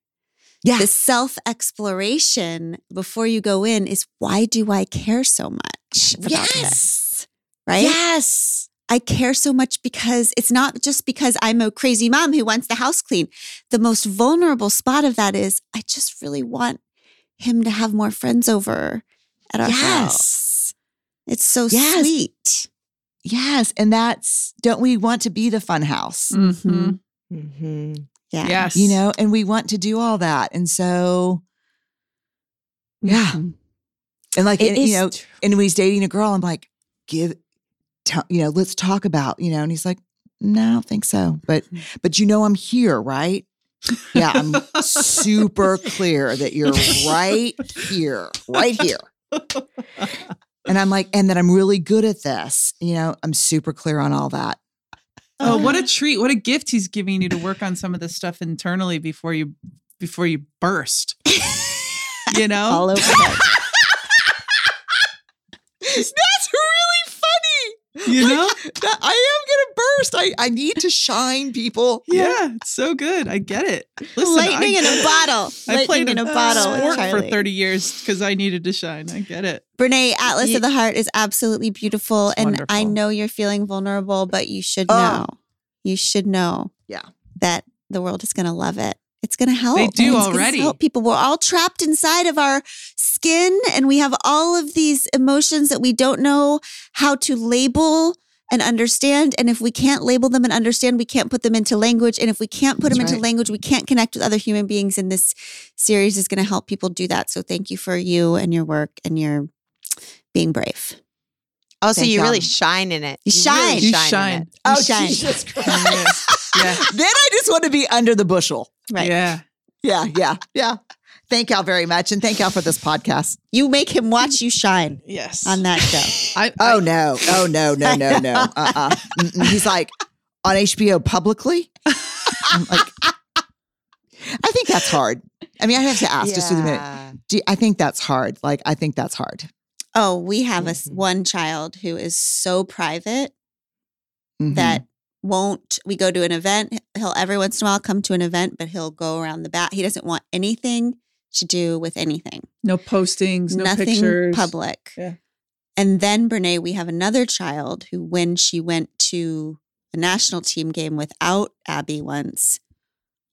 Speaker 3: Yeah.
Speaker 1: The self exploration before you go in is why do I care so much about
Speaker 3: Yes.
Speaker 1: this? Right?
Speaker 3: Yes.
Speaker 1: I care so much because it's not just because I'm a crazy mom who wants the house clean. The most vulnerable spot of that is I just really want him to have more friends over at our
Speaker 3: Yes.
Speaker 1: house. It's so
Speaker 3: Yes.
Speaker 1: sweet.
Speaker 3: Yes. And that's don't we want to be the fun house?
Speaker 2: Mm-hmm.
Speaker 4: Mm-hmm.
Speaker 1: Yeah.
Speaker 2: Yes.
Speaker 3: You know, and we want to do all that. And so yeah.
Speaker 1: Mhm.
Speaker 3: And like
Speaker 4: It
Speaker 3: and,
Speaker 4: is
Speaker 3: you know,
Speaker 4: true.
Speaker 3: and when he's dating a girl, I'm like, give tell, you know, let's talk about, you know, and he's like, no, I don't think so. But mm-hmm. but you know I'm here, right? Yeah, I'm super clear that you're right here, right here. And I'm like, and that I'm really good at this. You know, I'm super clear on all that.
Speaker 2: Oh, what a treat. What a gift he's giving you to work on some of this stuff internally before you before you burst. You know?
Speaker 1: All over it.
Speaker 3: That's really funny.
Speaker 2: You know?
Speaker 3: That- I am gonna burst. I, I need to shine people.
Speaker 2: Yeah, it's so good. I get it. Listen,
Speaker 1: Lightning
Speaker 2: I,
Speaker 1: in a bottle.
Speaker 2: I
Speaker 1: Lightning
Speaker 2: played
Speaker 1: in a
Speaker 2: a
Speaker 1: bottle. with
Speaker 2: sport for 30 years because I needed to shine. I get it.
Speaker 1: Brené, Atlas
Speaker 4: Ye-
Speaker 1: of the Heart is absolutely beautiful.
Speaker 2: It's
Speaker 1: and I know you're feeling vulnerable, but you should
Speaker 3: Oh.
Speaker 1: know. You should know
Speaker 3: Yeah.
Speaker 1: that the world is going to love it. It's going to help.
Speaker 2: They
Speaker 1: do it's
Speaker 2: already.
Speaker 1: Help people. We're all trapped inside of our skin, and we have all of these emotions that we don't know how to label and understand. And if we can't label them and understand, we can't put them into language. And if we can't put
Speaker 3: That's
Speaker 1: them into language, we can't connect with other human beings. And this series is going to help people do that. So thank you for you and your work and your being brave.
Speaker 4: Also,
Speaker 3: Thank
Speaker 4: you really shine in it.
Speaker 1: You
Speaker 4: really
Speaker 1: shine.
Speaker 2: You
Speaker 4: in
Speaker 2: shine.
Speaker 4: it.
Speaker 3: Oh,
Speaker 1: shine.
Speaker 3: Jesus Christ.
Speaker 2: yeah.
Speaker 3: then I just want to be under the bushel.
Speaker 1: Right.
Speaker 2: Yeah.
Speaker 3: Yeah, yeah, yeah. Thank y'all very much. And thank y'all for this podcast.
Speaker 1: You make him watch you shine
Speaker 2: Yes.
Speaker 1: on that show.
Speaker 2: I,
Speaker 3: Oh
Speaker 2: I-
Speaker 3: no. Oh no, no, no, no. Uh-uh. Mm-mm. He's like on HBO publicly. I'm like, I think that's hard. I mean, I have to ask just for the minute. Do you- I think that's hard. Like, I think that's hard.
Speaker 1: Oh, we have a s-
Speaker 4: Mhm.
Speaker 1: one child who is so private
Speaker 3: Mhm.
Speaker 1: that won't we go to an event he'll every once in a while come to an event but he'll go around the back he doesn't want anything to do with anything
Speaker 2: no postings, no
Speaker 1: nothing
Speaker 2: pictures.
Speaker 1: public
Speaker 2: Yeah.
Speaker 1: and then Brené we have another child who when she went to a national team game without Abby once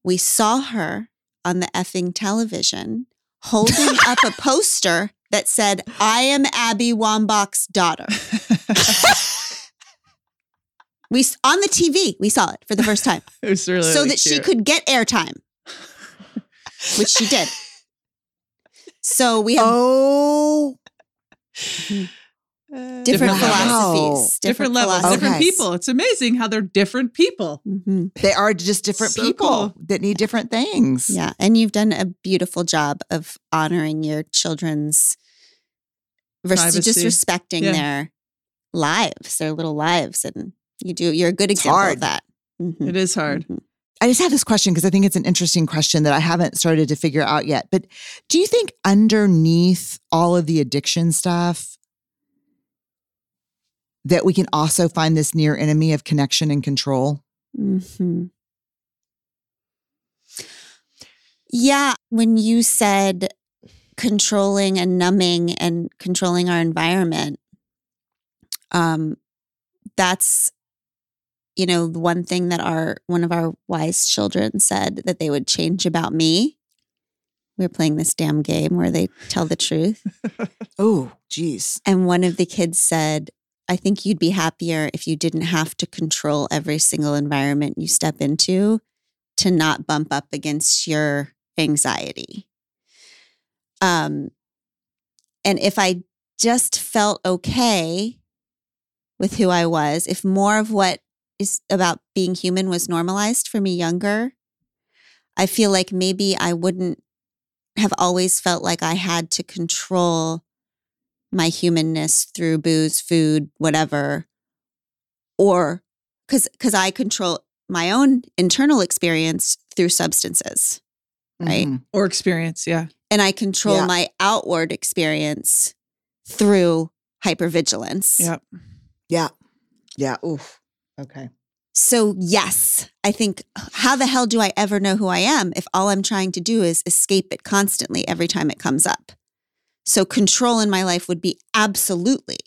Speaker 1: we saw her on the effing television holding up a poster that said I am Abby Wambach's daughter we on the TV we saw it for the first time
Speaker 2: it was really
Speaker 1: so that she could get airtime, which she did. So we have
Speaker 3: Oh,
Speaker 1: different,
Speaker 2: different
Speaker 1: philosophies,
Speaker 2: different levels,
Speaker 1: philosophies.
Speaker 2: different people. It's amazing how they're different people.
Speaker 1: Mhm.
Speaker 3: they are just different
Speaker 2: So
Speaker 3: people
Speaker 2: cool.
Speaker 3: that need different things.
Speaker 1: Yeah, and you've done a beautiful job of honoring your children's, res- just respecting
Speaker 2: Yeah.
Speaker 1: their lives, their little lives, and you do. You're a good example
Speaker 3: hard.
Speaker 1: of that. Mhm.
Speaker 2: It is hard.
Speaker 1: Mhm.
Speaker 3: I just have this question because I think it's an interesting question that I haven't started to figure out yet. But do you think underneath all of the addiction stuff, that we can also find this near enemy of connection and control?
Speaker 1: hmm Yeah, when you said controlling and numbing and controlling our environment, um, that's you know the one thing that our one of our wise children said that they would change about me. We were playing this damn game where they tell the truth.
Speaker 3: Oh, geez.
Speaker 1: And one of the kids said, I think you'd be happier if you didn't have to control every single environment you step into to not bump up against your anxiety. Um, and if I just felt okay with who I was, if more of what is about being human was normalized for me younger, I feel like maybe I wouldn't have always felt like I had to control my humanness through booze, food, whatever, or because because I control my own internal experience through substances, Right.
Speaker 3: Mhm.
Speaker 2: Or experience. Yeah.
Speaker 1: and I control
Speaker 3: Yeah.
Speaker 1: my outward experience through hypervigilance.
Speaker 2: Yep.
Speaker 3: Yeah. Yeah. Oof. Okay.
Speaker 1: So yes, I think how the hell do I ever know who I am if all I'm trying to do is escape it constantly every time it comes up? So control in my life would be absolutely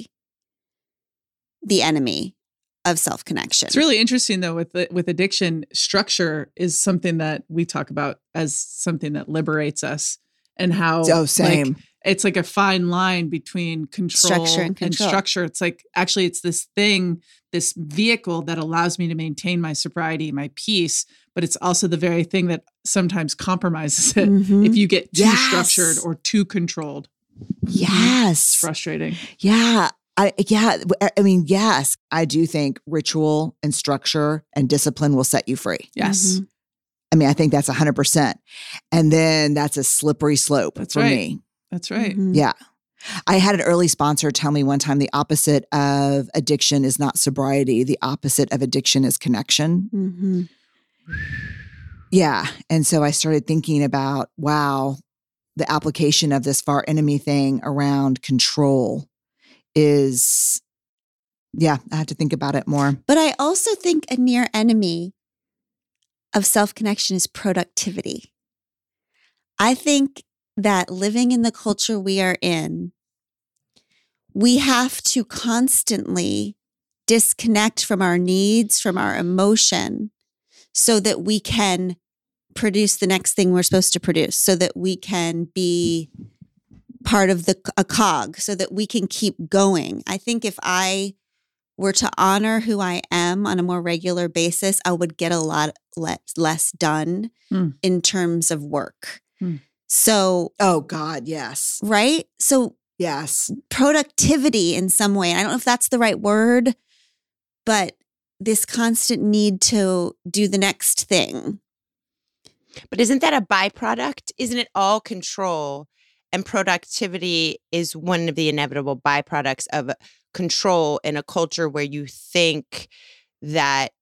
Speaker 1: the enemy of self-connection.
Speaker 2: It's really interesting though with the, with addiction structure is something that we talk about as something that liberates us and how
Speaker 3: Oh,
Speaker 2: like,
Speaker 3: same.
Speaker 2: It's like a fine line between control
Speaker 1: Structure and control.
Speaker 2: structure. It's like actually it's this thing, this vehicle that allows me to maintain my sobriety, my peace, but it's also the very thing that sometimes compromises it
Speaker 1: Mhm.
Speaker 2: if you get too
Speaker 3: Yes.
Speaker 2: structured or too controlled. It's
Speaker 3: Yes.
Speaker 2: frustrating.
Speaker 3: Yeah. I, yeah. I- mean, yes, I do think ritual and structure and discipline will set you free.
Speaker 2: Yes.
Speaker 1: Mhm.
Speaker 3: I mean, I think that's 100%. And then that's a slippery slope
Speaker 2: That's
Speaker 3: for
Speaker 2: right.
Speaker 3: me.
Speaker 2: That's right.
Speaker 1: Mhm.
Speaker 3: Yeah. I had an early sponsor tell me one time the opposite of addiction is not sobriety, the opposite of addiction is connection.
Speaker 1: Mhm.
Speaker 3: Yeah. And so I started thinking about, wow, the application of this far enemy thing around control is, yeah, I have to think about it more.
Speaker 1: But I also think a near enemy of self connection is productivity. I think that living in the culture we are in, we have to constantly disconnect from our needs, from our emotion, so that we can produce the next thing we're supposed to produce, so that we can be part of the a cog, so that we can keep going. I think if I were to honor who I am on a more regular basis, I would get a lot less, less done
Speaker 2: Hmm.
Speaker 1: in terms of work.
Speaker 2: Hmm.
Speaker 1: So,
Speaker 3: Oh, God, yes.
Speaker 1: right? So,
Speaker 3: Yes.
Speaker 1: productivity in some way. I don't know if that's the right word, but this constant need to do the next thing.
Speaker 4: But isn't that a byproduct? Isn't it all control? And productivity is one of the inevitable byproducts of control in a culture where you think that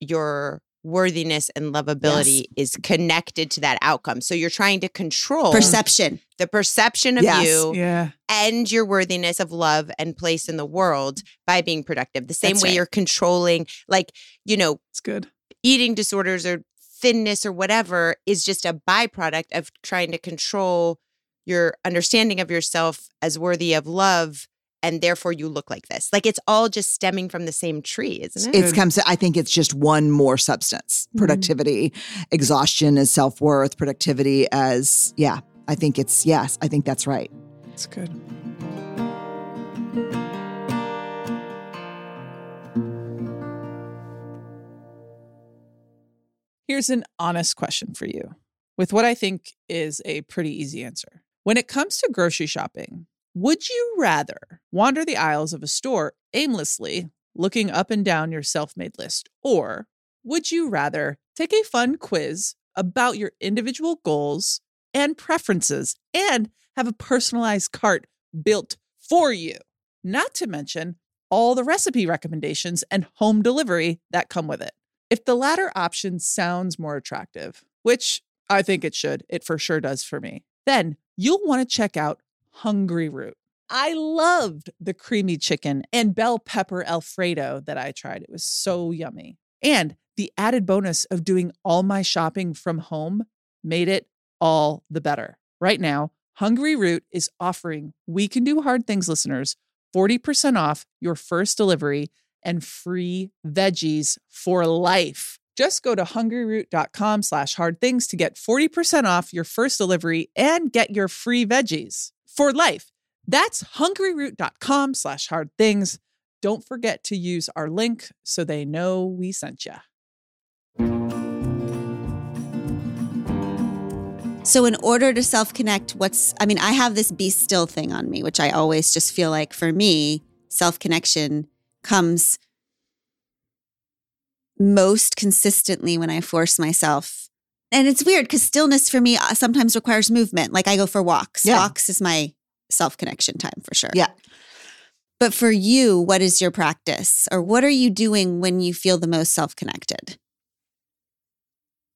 Speaker 4: your worthiness and lovability is connected to that outcome. So you're trying to control
Speaker 1: Perception.
Speaker 4: the perception of
Speaker 3: Yes.
Speaker 4: you
Speaker 2: Yeah.
Speaker 4: and your worthiness of love and place in the world by being productive. The same
Speaker 1: That's
Speaker 4: way
Speaker 1: right.
Speaker 4: you're controlling, like, you know,
Speaker 2: It's good.
Speaker 4: eating disorders or thinness or whatever is just a byproduct of trying to control your understanding of yourself as worthy of love and therefore you look like this like it's all just stemming from the same tree isn't it
Speaker 3: It's comes I think it's just one more substance.
Speaker 1: Mhm.
Speaker 3: Productivity, exhaustion as self-worth, productivity as, yeah, I think it's, yes, I think that's right.
Speaker 2: It's good. Here's an honest question for you with what I think is a pretty easy answer. When it comes to grocery shopping, would you rather wander the aisles of a store aimlessly, looking up and down your self made list, or would you rather take a fun quiz about your individual goals and preferences and have a personalized cart built for you? Not to mention all the recipe recommendations and home delivery that come with it. If the latter option sounds more attractive, which I think it should, it for sure does for me, then you'll want to check out Hungryroot. I loved the creamy chicken and bell pepper Alfredo that I tried. It was so yummy. And the added bonus of doing all my shopping from home made it all the better. Right now, Hungryroot is offering We Can Do Hard Things listeners 40% off your first delivery and free veggies for life. Just go to hungryroot.com slash hard things to get 40% off your first delivery and get your free veggies for life. That's hungryroot.com slash hard things. Don't forget to use our link so they know we sent you.
Speaker 1: So, in order to self connect, what's, I mean, I have this be still thing on me, which I always just feel like for me, self connection comes most consistently when I force myself. And it's weird because stillness for me uh, sometimes requires movement. Like I go for walks.
Speaker 3: Yeah.
Speaker 1: Walks is my self connection time for sure.
Speaker 3: Yeah.
Speaker 1: But for you, what is your practice or what are you doing when you feel the most self connected?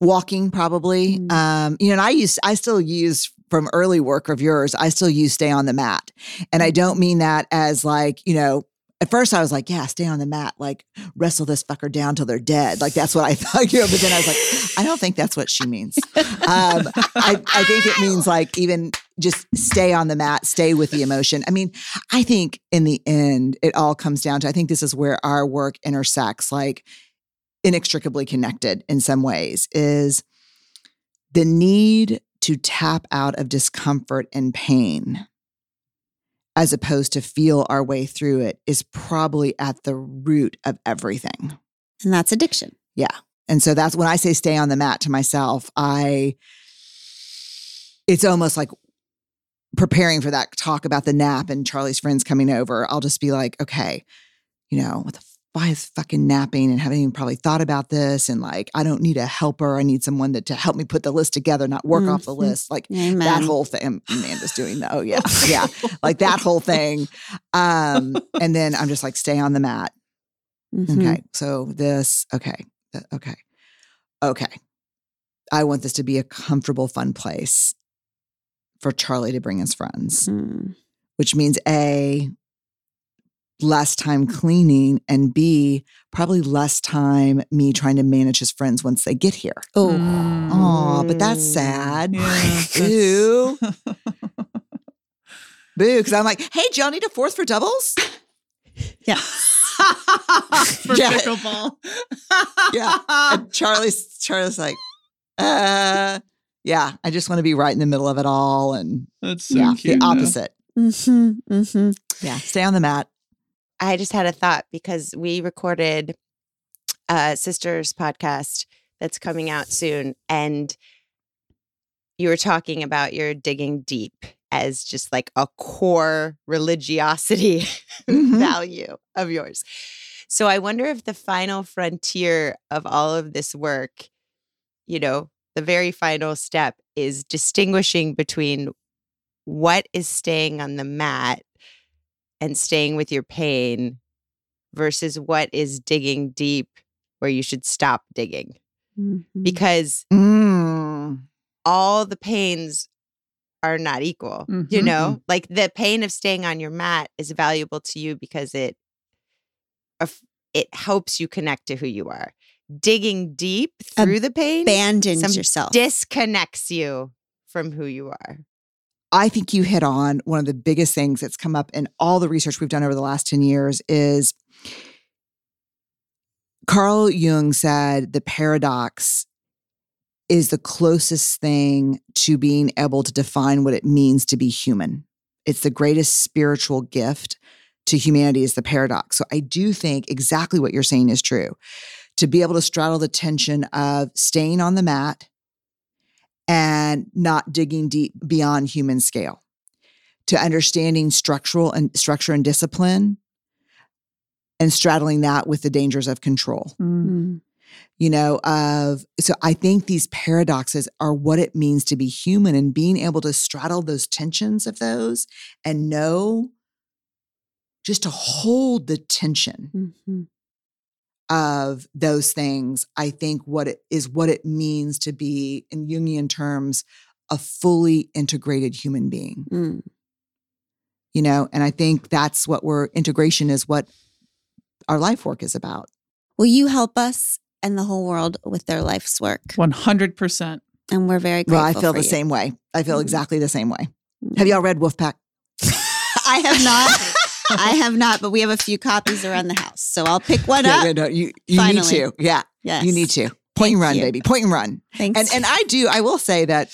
Speaker 3: walking probably
Speaker 1: Mm.
Speaker 3: um you know and i use i still use from early work of yours i still use stay on the mat and i don't mean that as like you know at first i was like yeah stay on the mat like wrestle this fucker down till they're dead. Like that's what i thought you know but then i was like i don't think that's what she means. Um I, I think it means like even just stay on the mat stay with the emotion. I mean i think in the end it all comes down to i think this is where our work intersects like inextricably connected in some ways is the need to tap out of discomfort and pain as opposed to feel our way through it is probably at the root of everything.
Speaker 1: And that's addiction. Yeah.
Speaker 3: And so that's when I say stay on the mat to myself, I it's almost like preparing for that talk about the nap and Charlie's friends coming over. I'll just be like, okay, you know, what the why is fucking napping and haven't even probably thought about this and like I don't need a helper. I need someone that to help me put the list together, not work off the
Speaker 1: Mhm.
Speaker 3: list. Like
Speaker 1: Amen.
Speaker 3: that whole thing. Amanda's doing that. Oh yeah. Yeah. like that whole thing. Um, and then I'm just like, stay on the mat.
Speaker 1: Mhm.
Speaker 3: Okay. So this, okay. th- Okay. Okay. I want this to be a comfortable, fun place for Charlie to bring his friends,
Speaker 1: Mm.
Speaker 3: which means A, less time cleaning, and B, probably less time me trying to manage his friends once they get here.
Speaker 1: Oh,
Speaker 2: Mm.
Speaker 3: Oh, but that's
Speaker 4: Mm.
Speaker 3: sad.
Speaker 2: Yeah,
Speaker 3: Ew. Boo. Because I'm like, hey, do y'all need a fourth for doubles?
Speaker 1: yeah.
Speaker 2: For
Speaker 3: Yeah.
Speaker 2: pickleball.
Speaker 3: Yeah. And Charlie's Charlie's like, uh, yeah, I just want to be right in the middle of it all. And
Speaker 2: That's so
Speaker 3: yeah,
Speaker 2: cute.
Speaker 3: the opposite.
Speaker 1: hmm hmm
Speaker 3: Yeah. Stay on the mat.
Speaker 4: I just had a thought because we recorded a sisters podcast that's coming out soon and you were talking about your digging deep as just like a core religiosity
Speaker 3: Mhm.
Speaker 4: value of yours. So I wonder if the final frontier of all of this work, you know, the very final step is distinguishing between what is staying on the mat and staying with your pain versus what is digging deep where you should stop digging
Speaker 1: Mm-hmm.
Speaker 4: because
Speaker 3: Mm.
Speaker 4: all the pains are not equal. You
Speaker 2: Mhm.
Speaker 4: know, like the pain of staying on your mat is valuable to you because it it helps you connect to who you are. Digging deep through the pain
Speaker 1: Abandons yourself.
Speaker 4: disconnects you from who you are.
Speaker 3: I think you hit on one of the biggest things that's come up in all the research we've done over the last 10 years is Carl Jung said the paradox is the closest thing to being able to define what it means to be human. It's the greatest spiritual gift to humanity is the paradox. So I do think exactly what you're saying is true. To be able to straddle the tension of staying on the mat and not digging deep beyond human scale to understanding structural and structure and discipline and straddling that with the dangers of control
Speaker 2: Mm.
Speaker 1: Mm.
Speaker 3: you know of so i think these paradoxes are what it means to be human and being able to straddle those tensions of those and know just to hold the tension
Speaker 1: Mhm.
Speaker 3: Of those things, I think what it is what it means to be in Jungian terms a fully integrated human being.
Speaker 1: Mm.
Speaker 3: You know, and I think that's what we're integration is what our life work is about.
Speaker 1: Will you help us and the whole world with their life's work?
Speaker 2: 100%.
Speaker 1: And we're very grateful.
Speaker 3: Well, I feel
Speaker 1: for
Speaker 3: the
Speaker 1: you.
Speaker 3: same way. I feel
Speaker 1: Mhm.
Speaker 3: exactly the same way.
Speaker 1: Mm.
Speaker 3: Have y'all read Wolfpack?
Speaker 1: I have not. I have not, but we have a few copies around the house. So I'll pick one
Speaker 3: Yeah,
Speaker 1: up.
Speaker 3: yeah, no, you you
Speaker 1: Finally.
Speaker 3: need to. Yeah,
Speaker 1: Yes.
Speaker 3: you need to. Point and
Speaker 1: Thank
Speaker 3: run,
Speaker 1: you.
Speaker 3: baby. Point and run.
Speaker 1: Thanks.
Speaker 3: And and I do. I will say that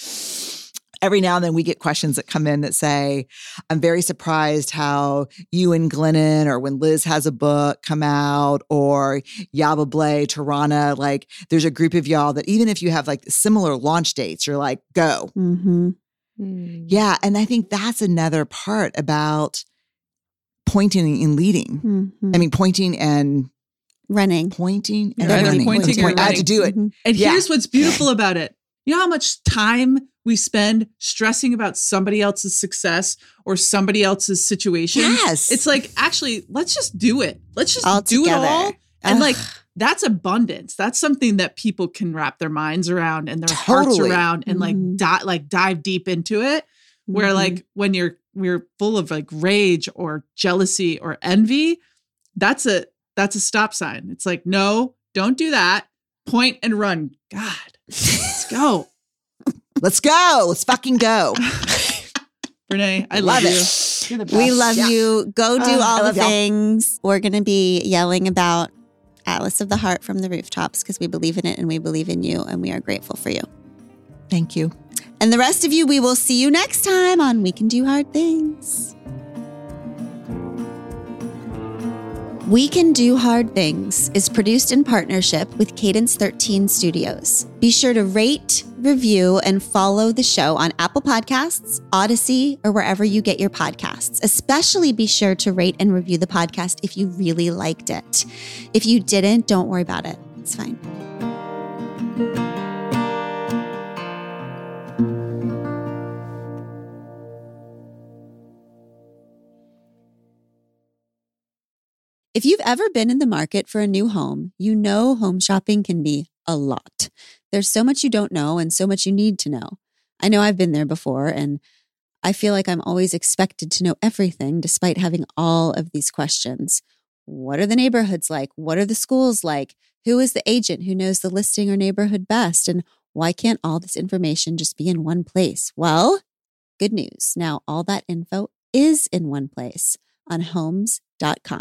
Speaker 3: every now and then we get questions that come in that say, "I'm very surprised how you and Glennon, or when Liz has a book come out, or Yaba Blay, Tarana, like there's a group of y'all that even if you have like similar launch dates, you're like, go,
Speaker 1: hmm
Speaker 4: Mm.
Speaker 3: yeah." And I think that's another part about pointing and leading.
Speaker 1: hmm
Speaker 3: I mean, pointing and
Speaker 1: running.
Speaker 3: pointing and
Speaker 2: Yeah, either
Speaker 3: running.
Speaker 2: pointing or
Speaker 3: Point- I had to do it.
Speaker 1: Mhm.
Speaker 2: And
Speaker 3: Yeah.
Speaker 2: here's what's beautiful about it. You know how much time we spend stressing about somebody else's success or somebody else's situation?
Speaker 3: Yes,
Speaker 2: It's like, actually, let's just do it. Let's just
Speaker 1: All
Speaker 2: do
Speaker 1: together.
Speaker 2: it all. And like, that's abundance. That's something that people can wrap their minds around and their hearts around and like
Speaker 1: Mhm.
Speaker 2: di- like dive deep into it. Where
Speaker 1: Mhm.
Speaker 2: like when you're we're full of like rage or jealousy or envy, that's a that's a stop sign. It's like, no, don't do that. Point and run. God, let's go.
Speaker 3: let's go. Let's fucking go.
Speaker 2: Brené, I love,
Speaker 3: Love
Speaker 2: you.
Speaker 3: it.
Speaker 2: You're
Speaker 1: we love
Speaker 3: Yeah.
Speaker 1: you. Go do
Speaker 3: Uh, I
Speaker 1: all the
Speaker 3: love y'all.
Speaker 1: things. We're going to be yelling about Atlas of the Heart from the rooftops because we believe in it and we believe in you and we are grateful for you.
Speaker 3: Thank you.
Speaker 1: And the rest of you, we will see you next time on We Can Do Hard Things. We Can Do Hard Things is produced in partnership with Cadence 13 Studios. Be sure to rate, review, and follow the show on Apple Podcasts, Audacy, or wherever you get your podcasts. Especially be sure to rate and review the podcast if you really liked it. If you didn't, don't worry about it. It's fine. If you've ever been in the market for a new home, you know home shopping can be a lot. There's so much you don't know and so much you need to know. I know I've been there before, and I feel like I'm always expected to know everything despite having all of these questions. What are the neighborhoods like? What are the schools like? Who is the agent who knows the listing or neighborhood best? And why can't all this information just be in one place? Well, good news. Now all that info is in one place on homes.com.